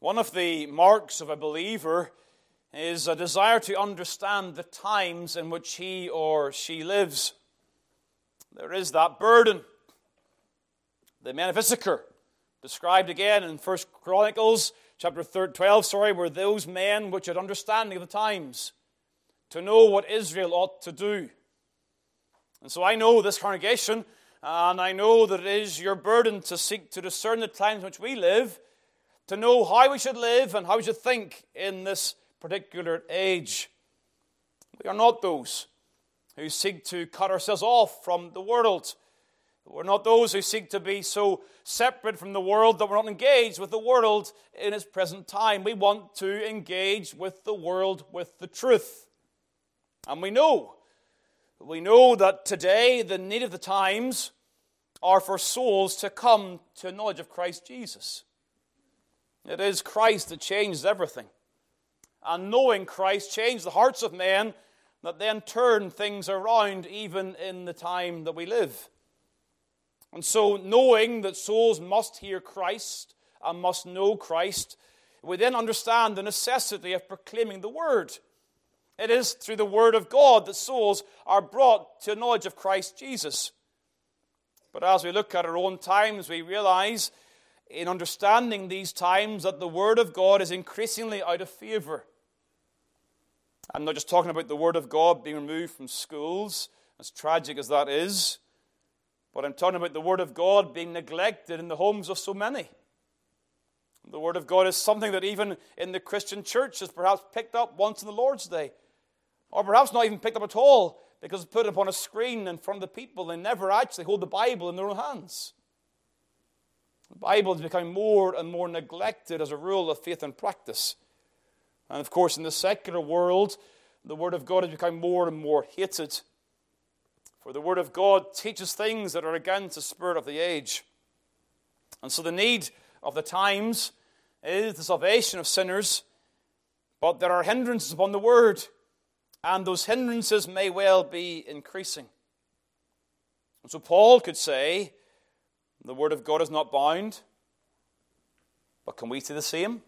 One of the marks of a believer is a desire to understand the times in which he or she lives. There is that burden. The men of Issachar, described again in 1 Chronicles chapter 12, sorry, were those men which had understanding of the times, to know what Israel ought to do. And so I know this congregation, and I know that it is your burden to seek to discern the times in which we live, to know how we should live and how we should think in this particular age. We are not those who seek to cut ourselves off from the world. We're not those who seek to be so separate from the world that we're not engaged with the world in its present time. We want to engage with the world with the truth. And we know, we know that today the need of the times are for souls to come to a knowledge of Christ Jesus. It is Christ that changes everything. And knowing Christ changed the hearts of men that then turn things around even in the time that we live. And so, knowing that souls must hear Christ and must know Christ, we then understand the necessity of proclaiming the Word. It is through the Word of God that souls are brought to knowledge of Christ Jesus. But as we look at our own times, we realize in understanding these times that the Word of God is increasingly out of favor. I'm not just talking about the Word of God being removed from schools, as tragic as that is, but I'm talking about the Word of God being neglected in the homes of so many. The Word of God is something that even in the Christian church is perhaps picked up once in the Lord's Day, or perhaps not even picked up at all because it's put upon a screen in front of the people. They never actually hold the Bible in their own hands. Bible is becoming more and more neglected as a rule of faith and practice. And of course, in the secular world, the Word of God has become more and more hated. For the Word of God teaches things that are against the spirit of the age. And so the need of the times is the salvation of sinners, but there are hindrances upon the Word, and those hindrances may well be increasing. And so Paul could say, the Word of God is not bound, but can we say the same?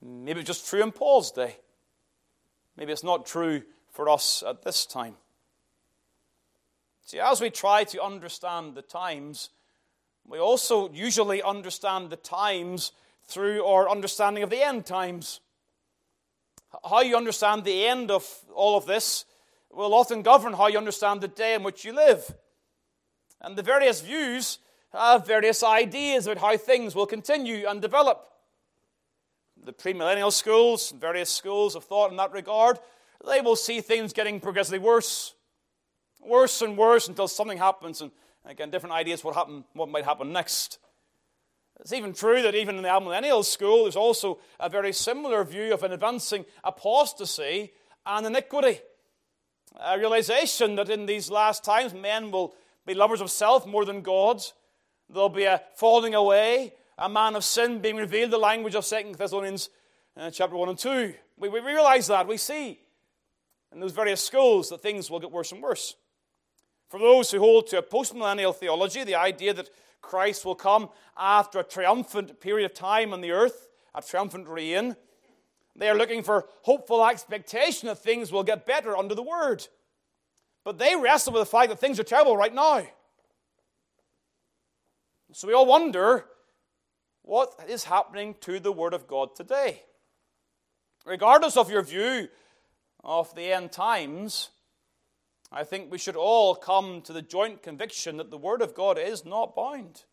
Maybe it's just true in Paul's day. Maybe it's not true for us at this time. See, as we try to understand the times, we also usually understand the times through our understanding of the end times. How you understand the end of all of this will often govern how you understand the day in which you live. And the various views have various ideas about how things will continue and develop the premillennial schools, various schools of thought in that regard, they will see things getting progressively worse, worse and worse until something happens. And again, different ideas what happen, what might happen next. It's even true that even in the amillennial school, there's also a very similar view of an advancing apostasy and iniquity. A realization that in these last times, men will be lovers of self more than God. There'll be a falling away a man of sin being revealed, the language of Second Thessalonians uh, chapter 1 and 2. We, we realize that. We see in those various schools that things will get worse and worse. For those who hold to a postmillennial theology, the idea that Christ will come after a triumphant period of time on the earth, a triumphant reign, they are looking for hopeful expectation that things will get better under the word. But they wrestle with the fact that things are terrible right now. So we all wonder what is happening to the Word of God today. Regardless of your view of the end times, I think we should all come to the joint conviction that the Word of God is not bound.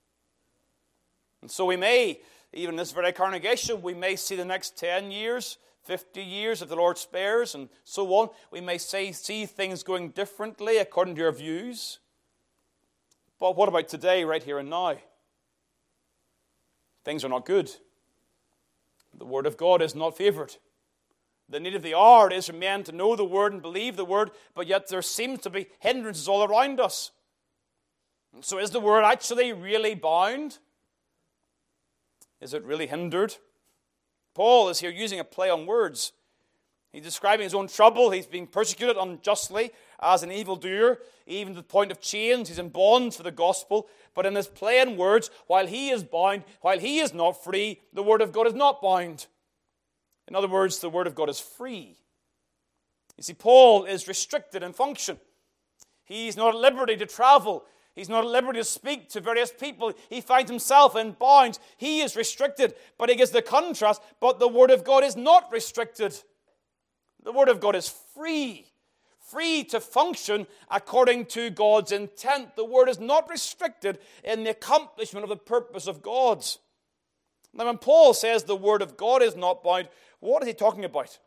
And so we may, even in this very congregation, we may see the next 10 years, 50 years, if the Lord spares, and so on. We may say, see things going differently according to your views. But what about today, right here and now? Things are not good. The Word of God is not favored. The need of the hour is for men to know the Word and believe the Word, but yet there seems to be hindrances all around us. So, is the Word actually really bound? Is it really hindered? Paul is here using a play on words. He's describing his own trouble. He's being persecuted unjustly as an evildoer, even to the point of chains. He's in bonds for the gospel. But in his plain words, while he is bound, while he is not free, the word of God is not bound. In other words, the word of God is free. You see, Paul is restricted in function. He's not at liberty to travel. He's not at liberty to speak to various people. He finds himself in bonds. He is restricted, but he gives the contrast. But the Word of God is not restricted. The Word of God is free, free to function according to God's intent. The Word is not restricted in the accomplishment of the purpose of God's. Now, when Paul says the Word of God is not bound, what is he talking about?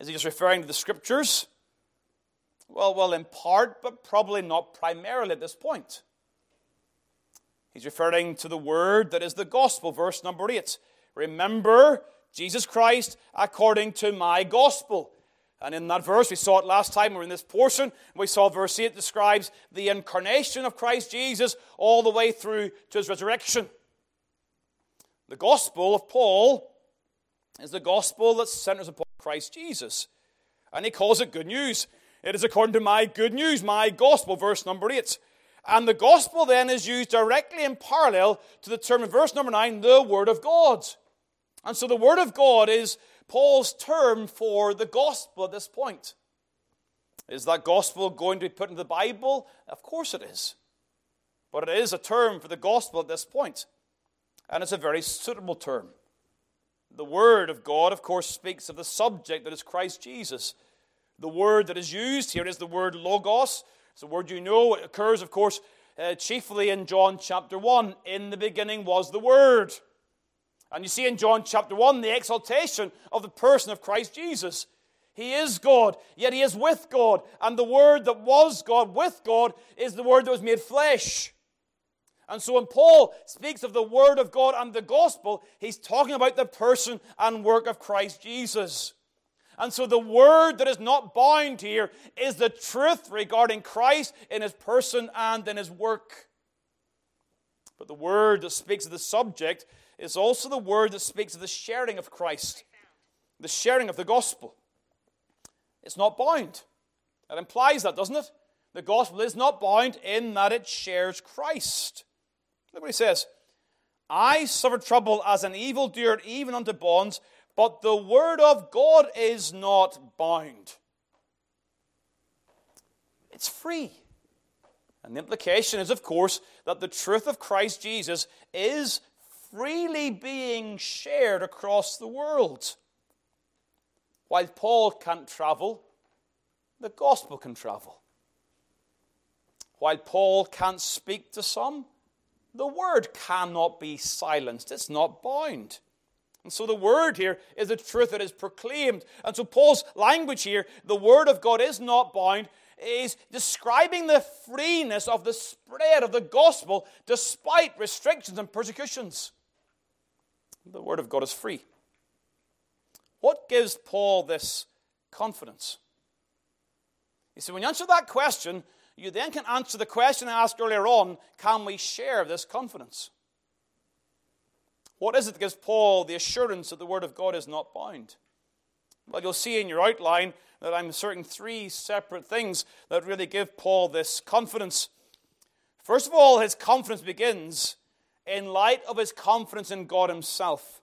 Is he just referring to the Scriptures? Well, well, in part, but probably not primarily at this point. He's referring to the Word that is the gospel, verse number 8. Remember Jesus Christ according to my gospel. And in that verse, we saw it last time, we're in this portion, we saw verse 8 describes the incarnation of Christ Jesus all the way through to his resurrection. The gospel of Paul is the gospel that centers upon Christ Jesus. And he calls it good news. It is according to my good news, my gospel, verse number 8. And the gospel then is used directly in parallel to the term in verse number 9, the word of God. And so the Word of God is Paul's term for the gospel at this point. Is that gospel going to be put into the Bible? Of course it is. But it is a term for the gospel at this point. And it's a very suitable term. The Word of God, of course, speaks of the subject that is Christ Jesus. The word that is used here is the word logos. It's a word you know. It occurs, of course, uh, chiefly in John chapter 1. In the beginning was the Word. And you see in John chapter 1 the exaltation of the person of Christ Jesus. He is God, yet he is with God. And the Word that was God with God is the Word that was made flesh. And so when Paul speaks of the Word of God and the gospel, he's talking about the person and work of Christ Jesus. And so the Word that is not bound here is the truth regarding Christ in his person and in his work. But the Word that speaks of the subject is also the word that speaks of the sharing of Christ, the sharing of the gospel. It's not bound. That implies that, doesn't it? The gospel is not bound in that it shares Christ. Look what he says. I suffered trouble as an evildoer, even unto bonds, but the word of God is not bound. It's free. And the implication is, of course, that the truth of Christ Jesus is freely being shared across the world. While Paul can't travel, the gospel can travel. While Paul can't speak to some, the word cannot be silenced. It's not bound. And so the word here is the truth that is proclaimed. And so Paul's language here, the word of God is not bound, is describing the freeness of the spread of the gospel despite restrictions and persecutions. The Word of God is free. What gives Paul this confidence? You see, when you answer that question, you then can answer the question I asked earlier on can we share this confidence? What is it that gives Paul the assurance that the Word of God is not bound? Well, you'll see in your outline that I'm asserting three separate things that really give Paul this confidence. First of all, his confidence begins in light of his confidence in God himself,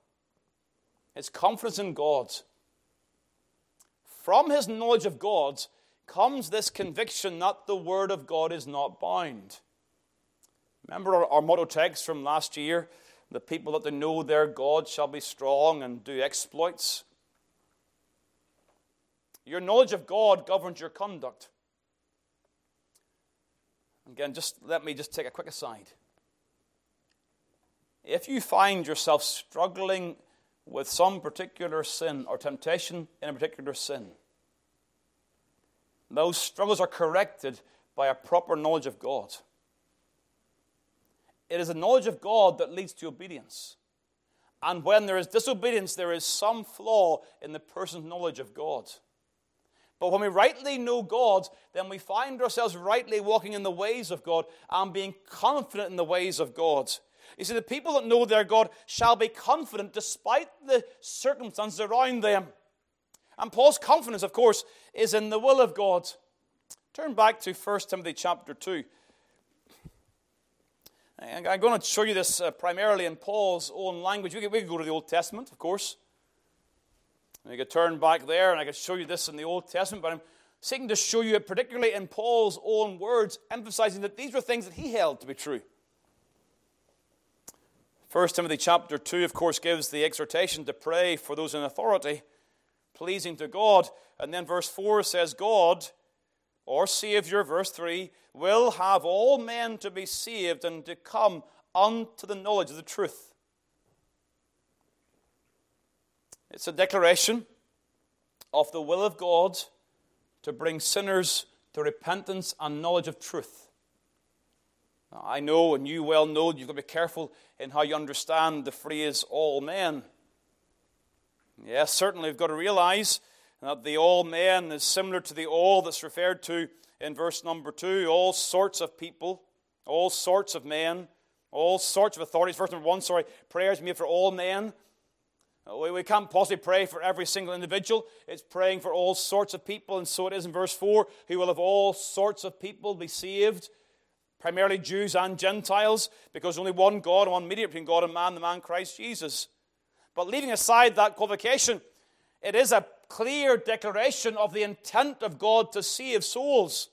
his confidence in God. From his knowledge of God comes this conviction that the Word of God is not bound. Remember our, our motto text from last year? The people that they know their God shall be strong and do exploits. Your knowledge of God governs your conduct. Again, just let me just take a quick aside if you find yourself struggling with some particular sin or temptation in a particular sin, those struggles are corrected by a proper knowledge of God. It is a knowledge of God that leads to obedience. And when there is disobedience, there is some flaw in the person's knowledge of God. But when we rightly know God, then we find ourselves rightly walking in the ways of God and being confident in the ways of God. You see, the people that know their God shall be confident despite the circumstances around them. And Paul's confidence, of course, is in the will of God. Turn back to 1 Timothy chapter 2. I'm going to show you this uh, primarily in Paul's own language. We could, go to the Old Testament, of course. And you could turn back there and I could show you this in the Old Testament, but I'm seeking to show you it particularly in Paul's own words, emphasizing that these were things that he held to be true. 1 Timothy chapter 2, of course, gives the exhortation to pray for those in authority, pleasing to God. And then verse 4 says, God, or Savior, verse 3, will have all men to be saved and to come unto the knowledge of the truth. It's a declaration of the will of God to bring sinners to repentance and knowledge of truth. Now, I know, and you well know, you've got to be careful in how you understand the phrase all men. Yes, certainly we've got to realize that the all men is similar to the all that's referred to in verse number two all sorts of people, all sorts of men, all sorts of authorities. Verse number one, sorry, prayers made for all men. Uh, we can't possibly pray for every single individual. It's praying for all sorts of people, and so it is in verse 4 who will have all sorts of people be saved, primarily Jews and Gentiles, because only one God one mediator between God and man, the man Christ Jesus. But leaving aside that qualification, it is a clear declaration of the intent of God to save souls.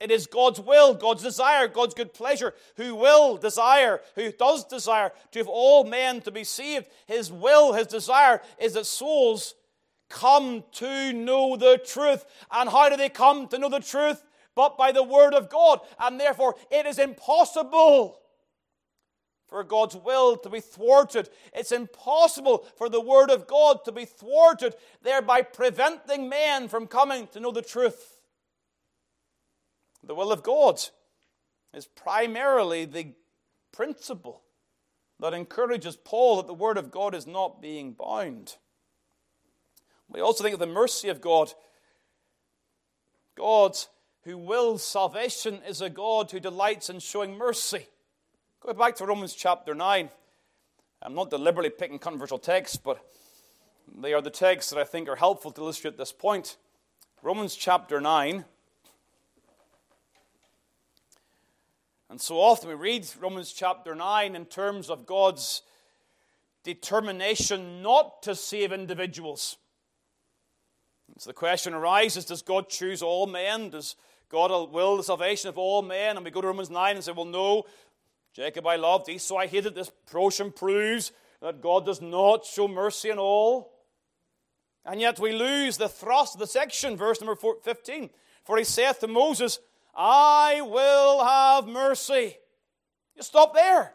It is God's will, God's desire, God's good pleasure, who will desire, who does desire to have all men to be saved. His will, his desire is that souls come to know the truth. And how do they come to know the truth? But by the word of God. And therefore, it is impossible for God's will to be thwarted. It's impossible for the Word of God to be thwarted, thereby preventing men from coming to know the truth. The will of God is primarily the principle that encourages Paul that the Word of God is not being bound. We also think of the mercy of God. God who wills salvation is a God who delights in showing mercy. Go back to Romans chapter 9. I'm not deliberately picking controversial texts, but they are the texts that I think are helpful to illustrate this point. Romans chapter 9. And so often we read Romans chapter 9 in terms of God's determination not to save individuals. So the question arises Does God choose all men? Does God will the salvation of all men? And we go to Romans 9 and say, Well, no, Jacob I loved, Esau I hated. This portion proves that God does not show mercy on all. And yet we lose the thrust of the section, verse number 15. For he saith to Moses, I will have mercy. You stop there.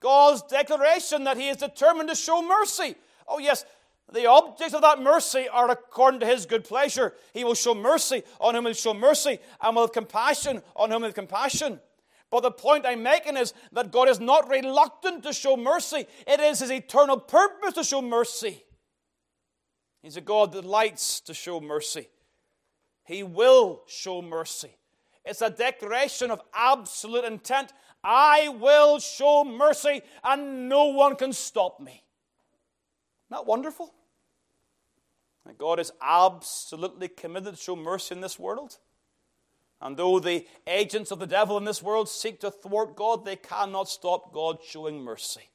God's declaration that he is determined to show mercy. Oh, yes, the objects of that mercy are according to his good pleasure. He will show mercy on whom he will show mercy, and will have compassion on whom he will have compassion. But the point I'm making is that God is not reluctant to show mercy. It is his eternal purpose to show mercy. He's a God that delights to show mercy. He will show mercy. It's a declaration of absolute intent. I will show mercy, and no one can stop me. Isn't that wonderful? That God is absolutely committed to show mercy in this world. And though the agents of the devil in this world seek to thwart God, they cannot stop God showing mercy.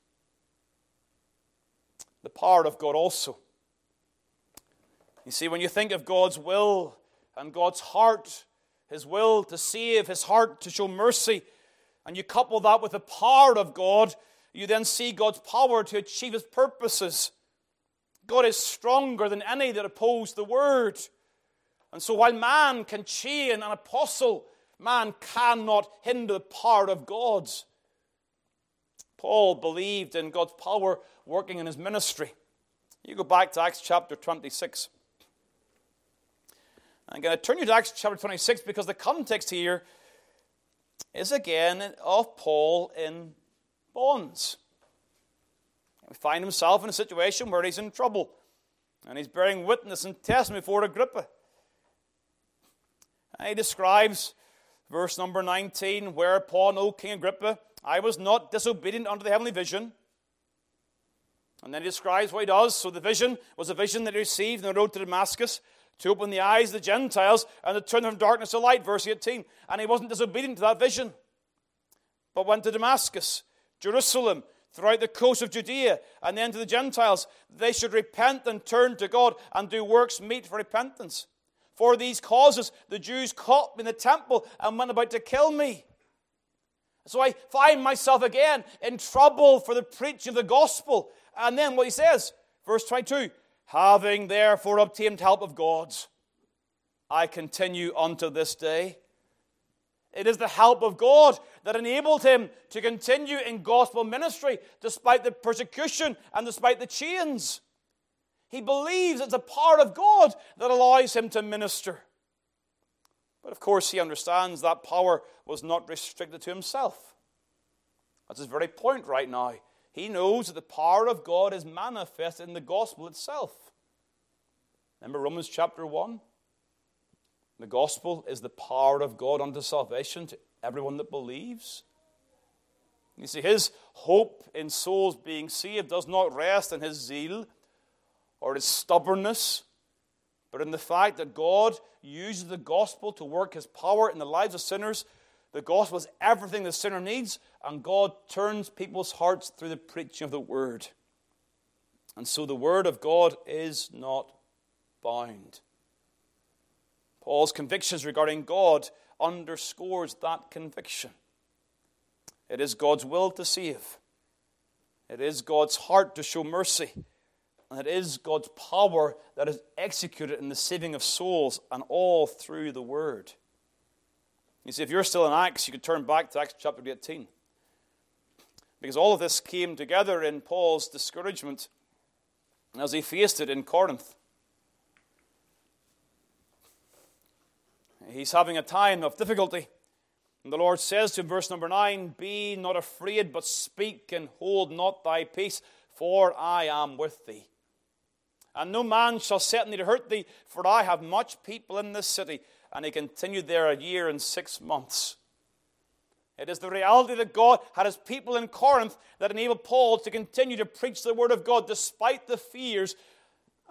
The power of God also. You see, when you think of God's will and God's heart, His will to save, His heart to show mercy, and you couple that with the power of God, you then see God's power to achieve His purposes. God is stronger than any that oppose the Word. And so while man can chain an apostle, man cannot hinder the power of God. Paul believed in God's power working in his ministry. You go back to Acts chapter 26. I'm going to turn you to Acts chapter 26 because the context here is again of Paul in bonds. He find himself in a situation where he's in trouble and he's bearing witness and testimony before Agrippa. He describes verse number 19, whereupon, O King Agrippa, I was not disobedient unto the heavenly vision, And then he describes what he does. So the vision was a vision that he received on the road to Damascus to open the eyes of the Gentiles and to turn them from darkness to light, verse 18. And he wasn't disobedient to that vision, but went to Damascus, Jerusalem, throughout the coast of Judea, and then to the Gentiles. They should repent and turn to God and do works meet for repentance. For these causes, the Jews caught me in the temple and went about to kill me. So I find myself again in trouble for the preaching of the gospel. And then what he says, verse 22 Having therefore obtained help of God, I continue unto this day. It is the help of God that enabled him to continue in gospel ministry despite the persecution and despite the chains. He believes it's a power of God that allows him to minister. But of course, he understands that power was not restricted to himself. That's his very point right now. He knows that the power of God is manifest in the gospel itself. Remember Romans chapter 1? The gospel is the power of God unto salvation to everyone that believes. You see, his hope in souls being saved does not rest in his zeal or his stubbornness, but in the fact that God uses the gospel to work his power in the lives of sinners the gospel is everything the sinner needs, and God turns people's hearts through the preaching of the word. And so the word of God is not bound. Paul's convictions regarding God underscores that conviction. It is God's will to save. It is God's heart to show mercy. And it is God's power that is executed in the saving of souls and all through the Word. You see, if you're still in Acts, you could turn back to Acts chapter 18. Because all of this came together in Paul's discouragement as he faced it in Corinth. He's having a time of difficulty. And the Lord says to him, verse number 9, Be not afraid, but speak and hold not thy peace, for I am with thee. And no man shall to hurt thee, for I have much people in this city and he continued there a year and six months. It is the reality that God had his people in Corinth that enabled Paul to continue to preach the word of God despite the fears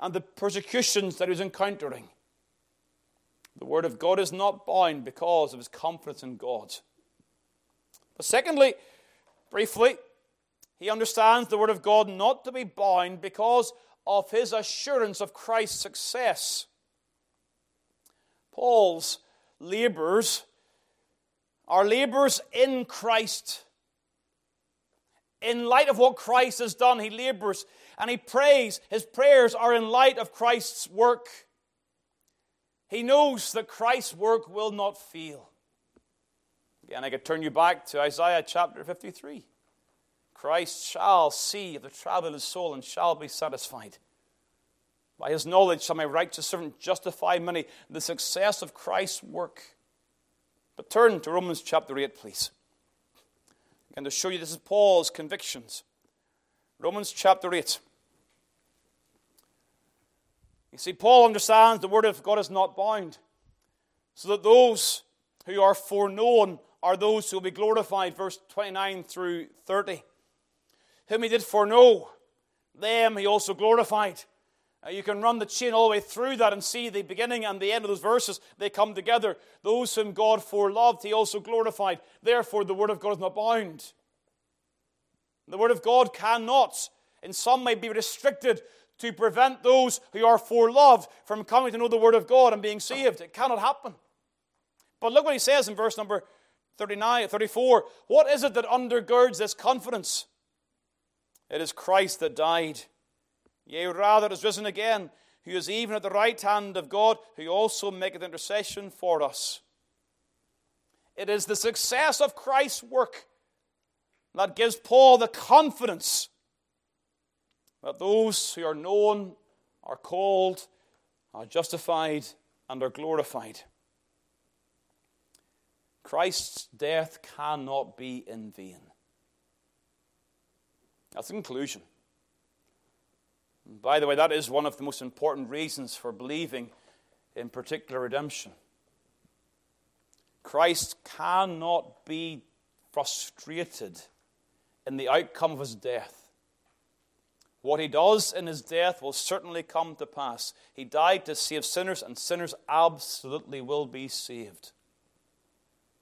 and the persecutions that he was encountering. The word of God is not bound because of his confidence in God. But secondly, briefly, he understands the word of God not to be bound because of his assurance of Christ's success. Paul's labors are labors in Christ. In light of what Christ has done, he labors and he prays. His prayers are in light of Christ's work. He knows that Christ's work will not fail. Again, I could turn you back to Isaiah chapter 53. Christ shall see the travel of his soul and shall be satisfied. By his knowledge shall my righteous servant justify many. The success of Christ's work. But turn to Romans chapter 8, please. And to show you this is Paul's convictions. Romans chapter 8. You see, Paul understands the word of God is not bound, so that those who are foreknown are those who will be glorified. Verse 29 through 30. Whom he did foreknow, them he also glorified. Uh, you can run the chain all the way through that and see the beginning and the end of those verses. They come together. Those whom God foreloved, he also glorified. Therefore, the word of God is not bound. The word of God cannot, in some way, be restricted to prevent those who are foreloved from coming to know the word of God and being saved. It cannot happen. But look what he says in verse number 39, 34. What is it that undergirds this confidence? It is Christ that died Yea, rather is risen again, who is even at the right hand of God, who also maketh intercession for us. It is the success of Christ's work that gives Paul the confidence that those who are known, are called, are justified, and are glorified. Christ's death cannot be in vain. That's the conclusion. By the way, that is one of the most important reasons for believing in particular redemption. Christ cannot be frustrated in the outcome of his death. What he does in his death will certainly come to pass. He died to save sinners, and sinners absolutely will be saved.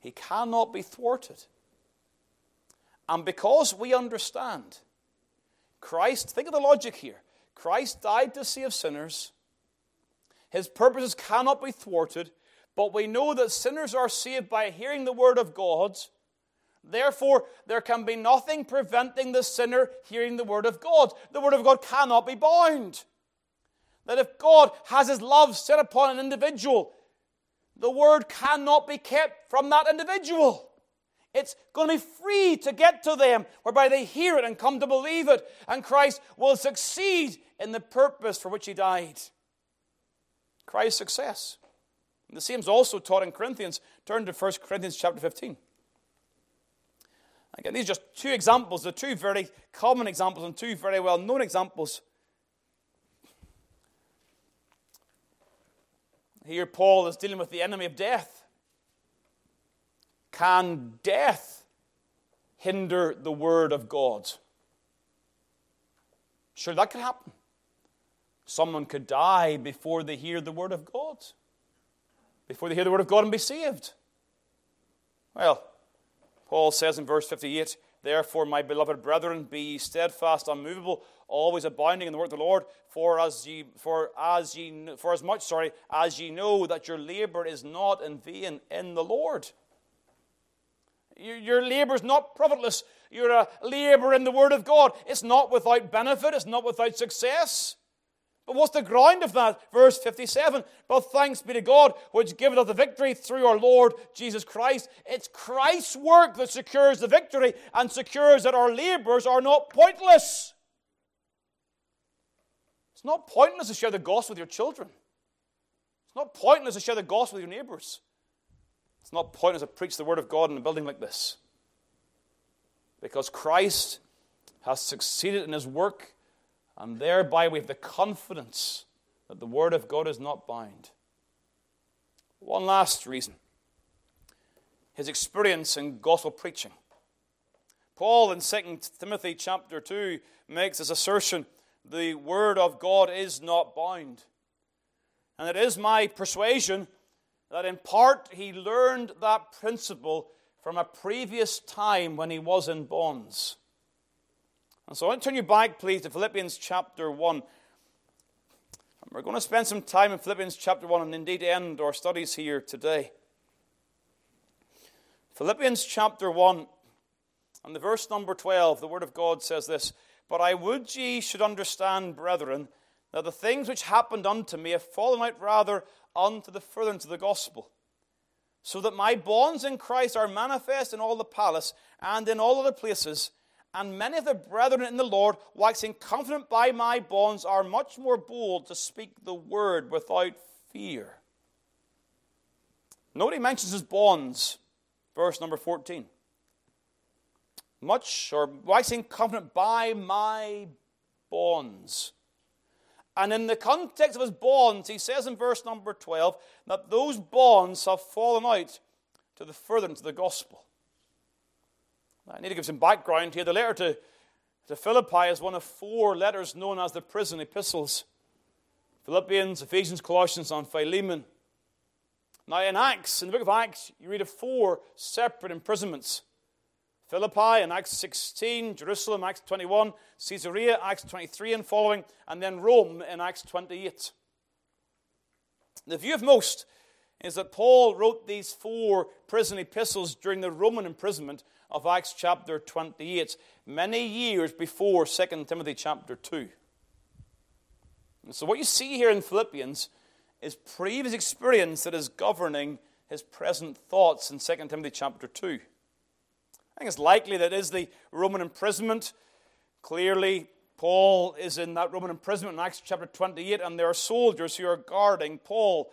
He cannot be thwarted. And because we understand Christ, think of the logic here. Christ died to save sinners. His purposes cannot be thwarted, but we know that sinners are saved by hearing the word of God. Therefore, there can be nothing preventing the sinner hearing the word of God. The word of God cannot be bound. That if God has his love set upon an individual, the word cannot be kept from that individual. It's going to be free to get to them, whereby they hear it and come to believe it, and Christ will succeed in the purpose for which he died. Christ's success. And the same is also taught in Corinthians. Turn to 1 Corinthians chapter 15. Again, these are just two examples, the two very common examples and two very well known examples. Here, Paul is dealing with the enemy of death. Can death hinder the word of God? Sure, that could happen. Someone could die before they hear the word of God, before they hear the word of God and be saved. Well, Paul says in verse 58 Therefore, my beloved brethren, be steadfast, unmovable, always abounding in the work of the Lord, for as ye, for as ye, for as much, sorry, as ye know that your labor is not in vain in the Lord. Your labor is not profitless. You're a labor in the Word of God. It's not without benefit, it's not without success. But what's the ground of that? Verse 57 But thanks be to God, which giveth us the victory through our Lord Jesus Christ. It's Christ's work that secures the victory and secures that our labors are not pointless. It's not pointless to share the gospel with your children, it's not pointless to share the gospel with your neighbors. It's not pointless to preach the word of God in a building like this. Because Christ has succeeded in his work, and thereby we have the confidence that the word of God is not bound. One last reason his experience in gospel preaching. Paul in 2 Timothy chapter 2 makes this assertion the word of God is not bound. And it is my persuasion that in part he learned that principle from a previous time when he was in bonds. And so I want to turn you back, please, to Philippians chapter 1. And we're going to spend some time in Philippians chapter 1 and indeed end our studies here today. Philippians chapter 1 and the verse number 12, the Word of God says this But I would ye should understand, brethren, that the things which happened unto me have fallen out rather unto the furtherance of the gospel, so that my bonds in Christ are manifest in all the palace and in all other places. And many of the brethren in the Lord, waxing confident by my bonds, are much more bold to speak the word without fear. Nobody mentions his bonds, verse number 14. Much, or waxing confident by my bonds. And in the context of his bonds, he says in verse number 12 that those bonds have fallen out to the furtherance of the gospel. I need to give some background here. The letter to, to Philippi is one of four letters known as the prison epistles Philippians, Ephesians, Colossians, and Philemon. Now, in Acts, in the book of Acts, you read of four separate imprisonments. Philippi in Acts 16, Jerusalem, Acts 21, Caesarea, Acts 23 and following, and then Rome in Acts 28. The view of most is that Paul wrote these four prison epistles during the Roman imprisonment of Acts chapter 28, many years before 2 Timothy chapter 2. And so, what you see here in Philippians is previous experience that is governing his present thoughts in 2 Timothy chapter 2. I think it's likely that is the Roman imprisonment. Clearly, Paul is in that Roman imprisonment in Acts chapter 28, and there are soldiers who are guarding Paul.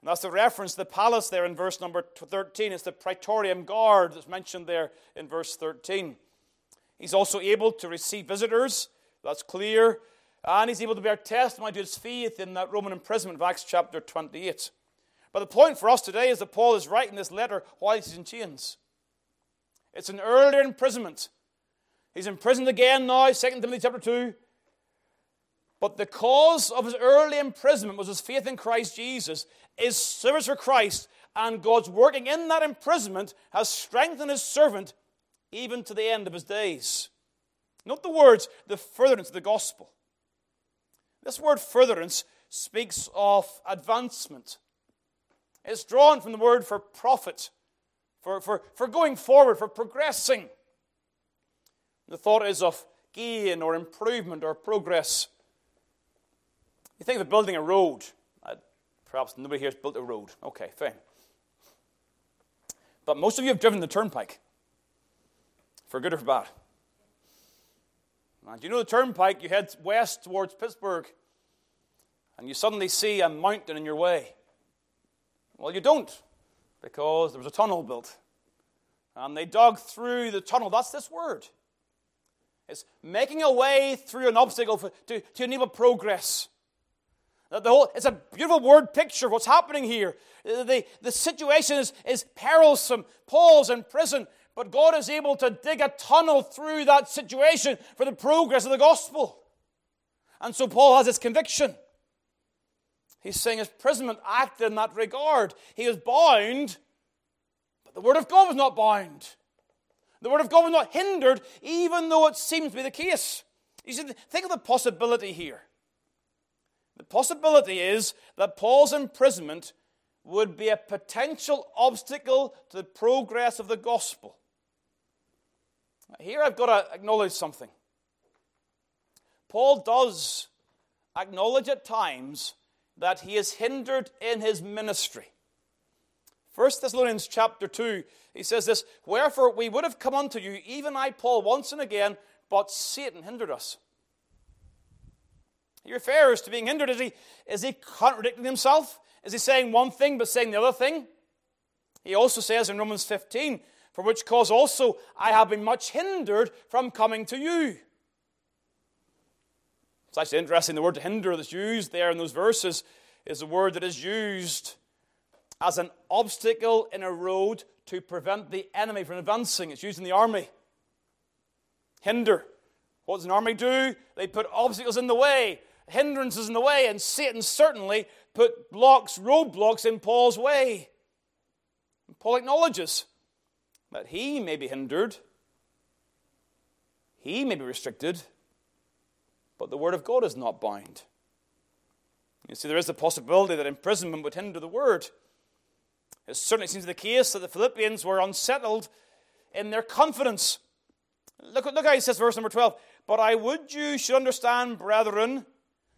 And that's the reference to the palace there in verse number 13. It's the Praetorium Guard that's mentioned there in verse 13. He's also able to receive visitors, that's clear. And he's able to bear testimony to his faith in that Roman imprisonment of Acts chapter 28. But the point for us today is that Paul is writing this letter while he's in chains. It's an earlier imprisonment. He's imprisoned again now, 2 Timothy chapter 2. But the cause of his early imprisonment was his faith in Christ Jesus, his service for Christ, and God's working in that imprisonment has strengthened his servant even to the end of his days. Note the words, the furtherance of the gospel. This word furtherance speaks of advancement. It's drawn from the word for profit, for, for, for going forward, for progressing. The thought is of gain or improvement or progress. You think of building a road. Uh, perhaps nobody here has built a road. Okay, fine. But most of you have driven the turnpike, for good or for bad. And you know the turnpike, you head west towards Pittsburgh, and you suddenly see a mountain in your way. Well, you don't, because there was a tunnel built. And they dug through the tunnel. That's this word. It's making a way through an obstacle for, to, to enable progress. The whole, it's a beautiful word picture of what's happening here. The, the situation is, is perilsome. Paul's in prison, but God is able to dig a tunnel through that situation for the progress of the gospel. And so Paul has this conviction. He's saying his imprisonment acted in that regard. He was bound, but the Word of God was not bound. The Word of God was not hindered, even though it seems to be the case. You see, think of the possibility here. The possibility is that Paul's imprisonment would be a potential obstacle to the progress of the gospel. Here I've got to acknowledge something. Paul does acknowledge at times that he is hindered in his ministry. 1 Thessalonians chapter 2, he says this Wherefore we would have come unto you, even I, Paul, once and again, but Satan hindered us. He refers to being hindered. Is he, is he contradicting himself? Is he saying one thing but saying the other thing? He also says in Romans 15, For which cause also I have been much hindered from coming to you. It's actually interesting. The word to hinder that's used there in those verses is a word that is used as an obstacle in a road to prevent the enemy from advancing. It's used in the army. Hinder. What does an army do? They put obstacles in the way, hindrances in the way, and Satan certainly put blocks, roadblocks in Paul's way. And Paul acknowledges that he may be hindered, he may be restricted, but the Word of God is not bound. You see, there is a possibility that imprisonment would hinder the Word. It certainly seems the case that the Philippians were unsettled in their confidence. Look, look how he says, verse number 12. But I would you should understand, brethren,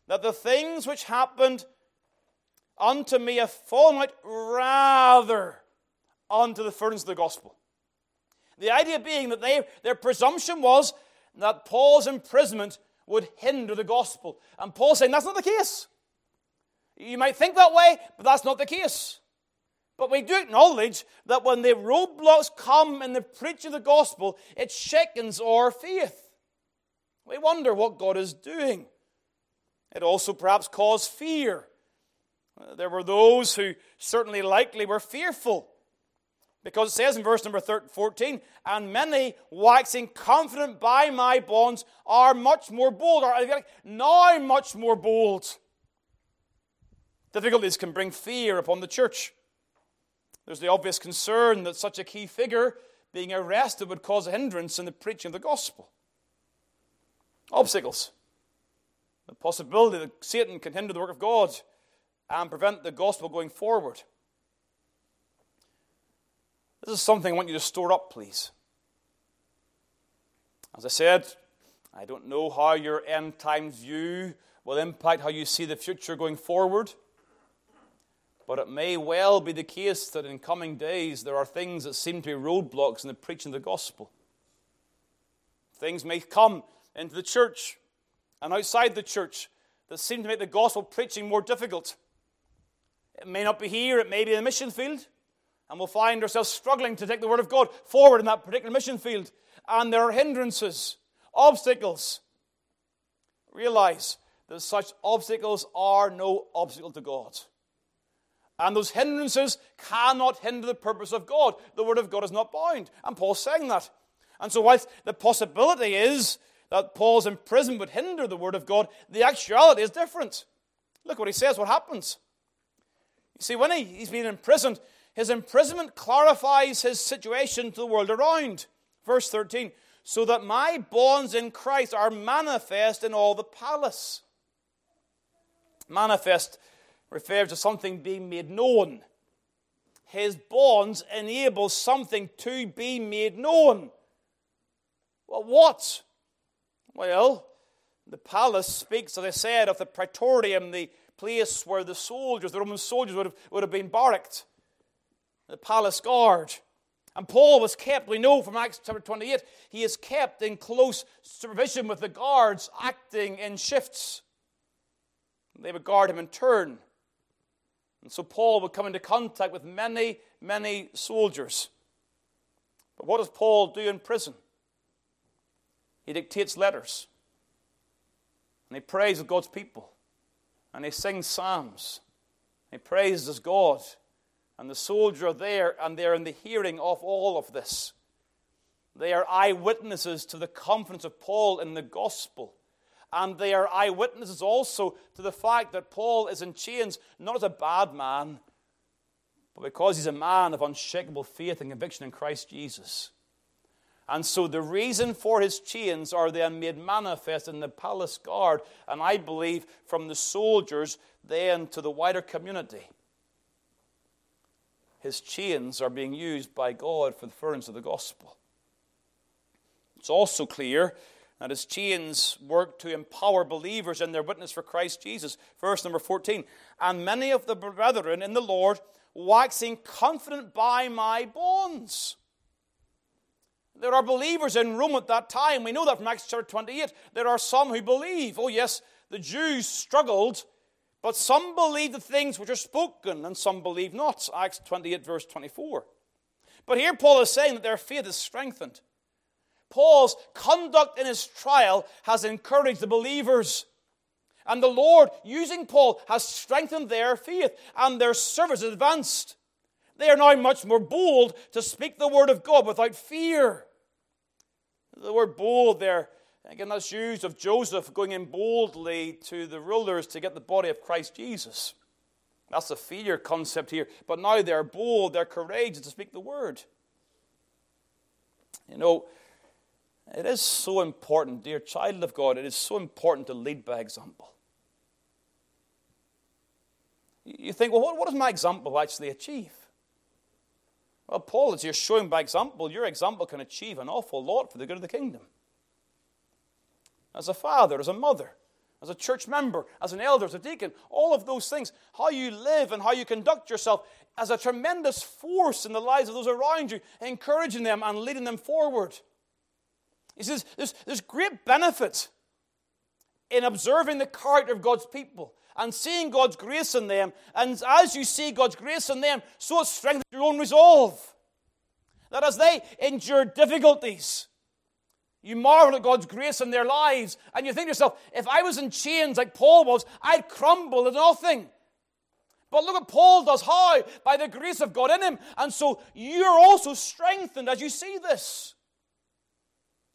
that the things which happened unto me have fallen out rather unto the furtherance of the gospel. The idea being that they, their presumption was that Paul's imprisonment would hinder the gospel. And Paul saying that's not the case. You might think that way, but that's not the case. But we do acknowledge that when the roadblocks come in the preaching of the gospel, it shakens our faith. We wonder what God is doing. It also perhaps caused fear. There were those who certainly likely were fearful. Because it says in verse number 14, and many waxing confident by my bonds are much more bold, or now much more bold. Difficulties can bring fear upon the church. There's the obvious concern that such a key figure being arrested would cause a hindrance in the preaching of the gospel. Obstacles. The possibility that Satan can hinder the work of God and prevent the gospel going forward. This is something I want you to store up, please. As I said, I don't know how your end times view will impact how you see the future going forward. But it may well be the case that in coming days there are things that seem to be roadblocks in the preaching of the gospel. Things may come into the church and outside the church that seem to make the gospel preaching more difficult. It may not be here, it may be in the mission field, and we'll find ourselves struggling to take the Word of God forward in that particular mission field. And there are hindrances, obstacles. Realize that such obstacles are no obstacle to God. And those hindrances cannot hinder the purpose of God. The Word of God is not bound. And Paul's saying that. And so, whilst the possibility is that Paul's imprisonment would hinder the word of God. The actuality is different. Look what he says, what happens. You see, when he, he's been imprisoned, his imprisonment clarifies his situation to the world around. Verse 13, so that my bonds in Christ are manifest in all the palace. Manifest refers to something being made known. His bonds enable something to be made known. Well, what? Well, the palace speaks, as I said, of the praetorium, the place where the soldiers, the Roman soldiers, would have, would have been barracked, the palace guard. And Paul was kept, we know from Acts chapter 28, he is kept in close supervision with the guards acting in shifts. They would guard him in turn. And so Paul would come into contact with many, many soldiers. But what does Paul do in prison? He dictates letters. And he prays with God's people. And he sings psalms. He praises God. And the soldiers are there, and they're in the hearing of all of this. They are eyewitnesses to the confidence of Paul in the gospel. And they are eyewitnesses also to the fact that Paul is in chains not as a bad man, but because he's a man of unshakable faith and conviction in Christ Jesus. And so the reason for his chains are then made manifest in the palace guard, and I believe from the soldiers then to the wider community. His chains are being used by God for the furtherance of the gospel. It's also clear that his chains work to empower believers in their witness for Christ Jesus. Verse number 14. And many of the brethren in the Lord waxing confident by my bonds. There are believers in Rome at that time. We know that from Acts chapter 28. There are some who believe. Oh, yes, the Jews struggled, but some believe the things which are spoken, and some believe not. Acts 28, verse 24. But here Paul is saying that their faith is strengthened. Paul's conduct in his trial has encouraged the believers. And the Lord, using Paul, has strengthened their faith, and their service is advanced. They are now much more bold to speak the word of God without fear. The word bold there, again, that's used of Joseph going in boldly to the rulers to get the body of Christ Jesus. That's the fear concept here. But now they're bold, they're courageous to speak the word. You know, it is so important, dear child of God, it is so important to lead by example. You think, well, what does my example actually achieve? Well, Paul is just showing by example, your example can achieve an awful lot for the good of the kingdom. As a father, as a mother, as a church member, as an elder, as a deacon, all of those things, how you live and how you conduct yourself as a tremendous force in the lives of those around you, encouraging them and leading them forward. He says there's, there's great benefit in observing the character of God's people and seeing God's grace in them. And as you see God's grace in them, so it strengthens your own resolve. That as they endure difficulties, you marvel at God's grace in their lives, and you think to yourself, if I was in chains like Paul was, I'd crumble to nothing. But look what Paul does. How? By the grace of God in him. And so you're also strengthened as you see this.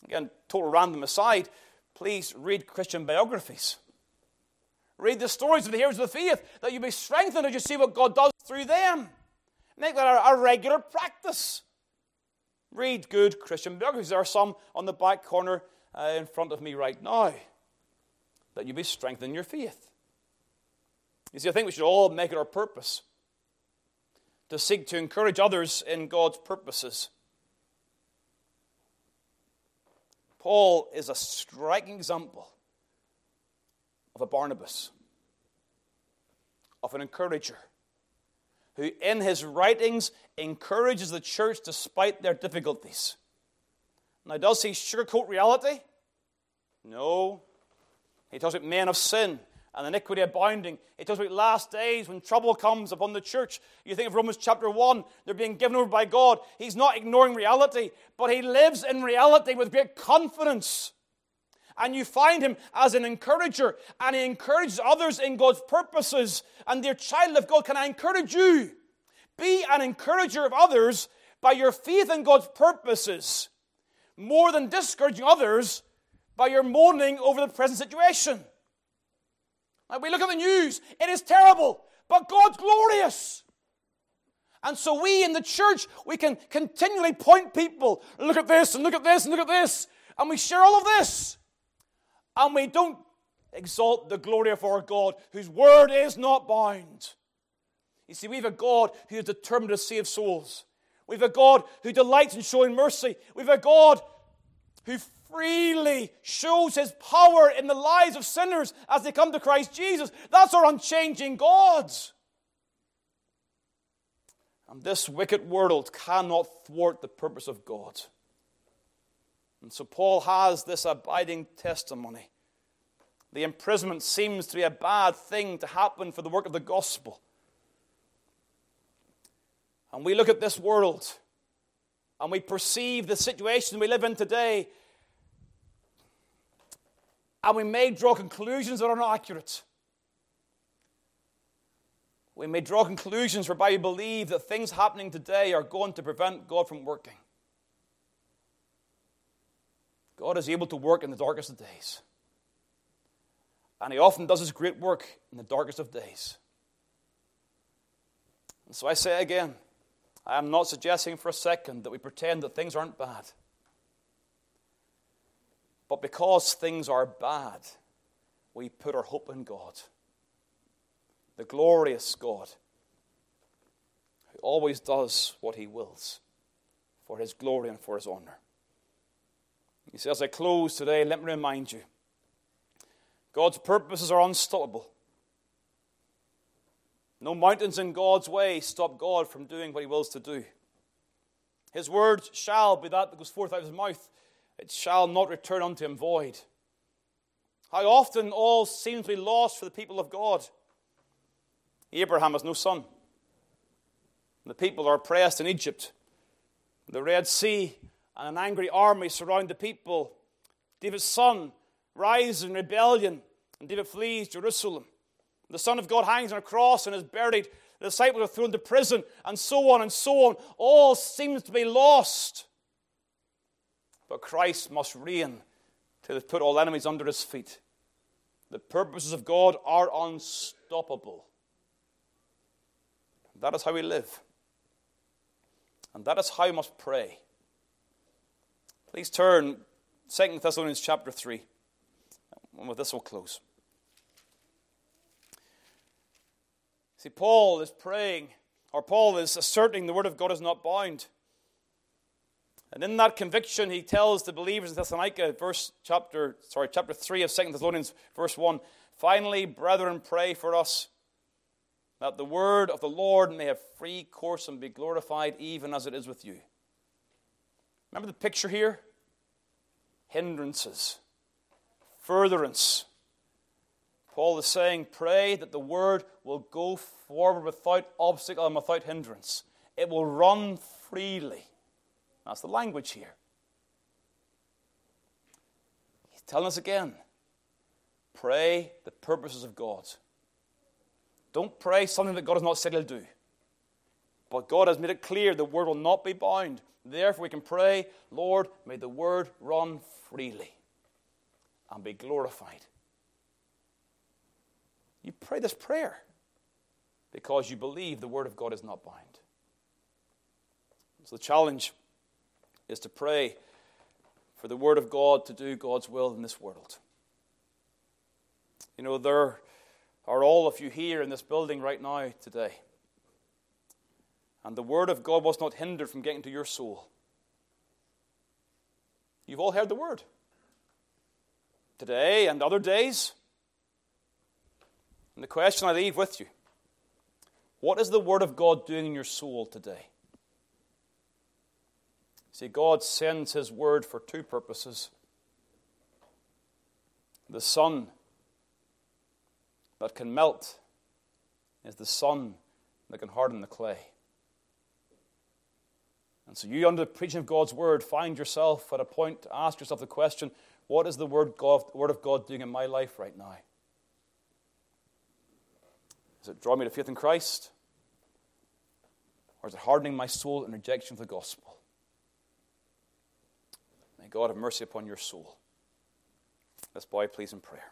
Again, total random aside, please read Christian biographies. Read the stories of the heroes of the faith that you be strengthened as you see what God does through them. Make that a, a regular practice. Read good Christian biographies. There are some on the back corner uh, in front of me right now that you be strengthened in your faith. You see, I think we should all make it our purpose to seek to encourage others in God's purposes. Paul is a striking example of a Barnabas, of an encourager, who in his writings encourages the church despite their difficulties. Now, does he sugarcoat reality? No. He talks about men of sin and iniquity abounding. He talks about last days when trouble comes upon the church. You think of Romans chapter 1, they're being given over by God. He's not ignoring reality, but he lives in reality with great confidence and you find him as an encourager, and he encourages others in God's purposes. And dear child of God, can I encourage you? Be an encourager of others by your faith in God's purposes. More than discouraging others, by your mourning over the present situation. Like we look at the news, it is terrible, but God's glorious. And so we in the church, we can continually point people, look at this and look at this and look at this, and we share all of this. And we don't exalt the glory of our God, whose word is not bound. You see, we have a God who is determined to save souls. We have a God who delights in showing mercy. We have a God who freely shows his power in the lives of sinners as they come to Christ Jesus. That's our unchanging God. And this wicked world cannot thwart the purpose of God. And so Paul has this abiding testimony. The imprisonment seems to be a bad thing to happen for the work of the gospel. And we look at this world and we perceive the situation we live in today and we may draw conclusions that are not accurate. We may draw conclusions whereby we believe that things happening today are going to prevent God from working. God is able to work in the darkest of days. And He often does His great work in the darkest of days. And so I say again, I am not suggesting for a second that we pretend that things aren't bad. But because things are bad, we put our hope in God, the glorious God, who always does what he wills for his glory and for his honor. See, as I close today, let me remind you God's purposes are unstoppable. No mountains in God's way stop God from doing what he wills to do. His word shall be that that goes forth out of his mouth it shall not return unto him void. How often all seems to be lost for the people of God. Abraham has no son. The people are oppressed in Egypt. The Red Sea and an angry army surround the people. David's son rises in rebellion, and David flees Jerusalem. The Son of God hangs on a cross and is buried. The disciples are thrown to prison, and so on and so on. All seems to be lost. But Christ must reign till he put all enemies under his feet. The purposes of God are unstoppable. That is how we live. And that is how we must pray. Please turn 2 Thessalonians chapter 3. And with this we'll close. See, Paul is praying, or Paul is asserting the word of God is not bound. And in that conviction, he tells the believers in Thessalonica, verse chapter, sorry, chapter 3 of 2 Thessalonians, verse 1. Finally, brethren, pray for us that the word of the Lord may have free course and be glorified, even as it is with you. Remember the picture here? Hindrances, furtherance. Paul is saying, pray that the word will go forward without obstacle and without hindrance. It will run freely. That's the language here. He's telling us again pray the purposes of God. Don't pray something that God has not said He'll do. But God has made it clear the word will not be bound. Therefore, we can pray, Lord, may the word run freely and be glorified. You pray this prayer because you believe the word of God is not bound. So the challenge is to pray for the Word of God to do God's will in this world. You know, there are all of you here in this building right now today. And the Word of God was not hindered from getting to your soul. You've all heard the Word. Today and other days. And the question I leave with you what is the Word of God doing in your soul today? See, God sends His word for two purposes the sun that can melt is the sun that can harden the clay. And so, you, under the preaching of God's word, find yourself at a point to ask yourself the question what is the word, God, word of God doing in my life right now? Is it drawing me to faith in Christ? Or is it hardening my soul in rejection of the gospel? May God have mercy upon your soul. Let's bow, please, in prayer.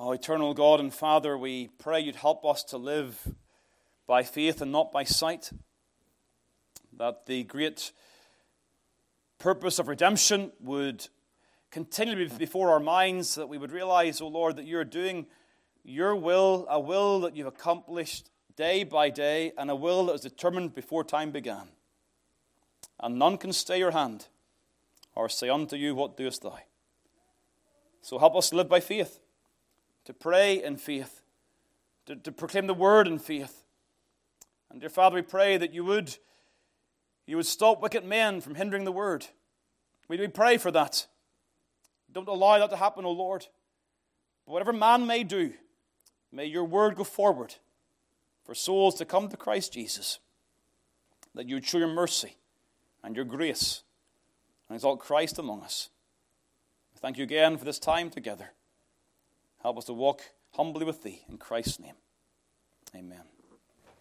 Oh, eternal God and Father, we pray you'd help us to live by faith and not by sight. That the great purpose of redemption would continually be before our minds, that we would realize, O oh Lord, that you're doing your will, a will that you've accomplished day by day, and a will that was determined before time began. And none can stay your hand or say unto you, What doest thou? So help us live by faith to pray in faith, to, to proclaim the word in faith. And dear Father, we pray that you would, you would stop wicked men from hindering the word. We, we pray for that. Don't allow that to happen, O Lord. But whatever man may do, may your word go forward for souls to come to Christ Jesus. That you would show your mercy and your grace and exalt Christ among us. Thank you again for this time together. Help us to walk humbly with Thee. In Christ's name, amen.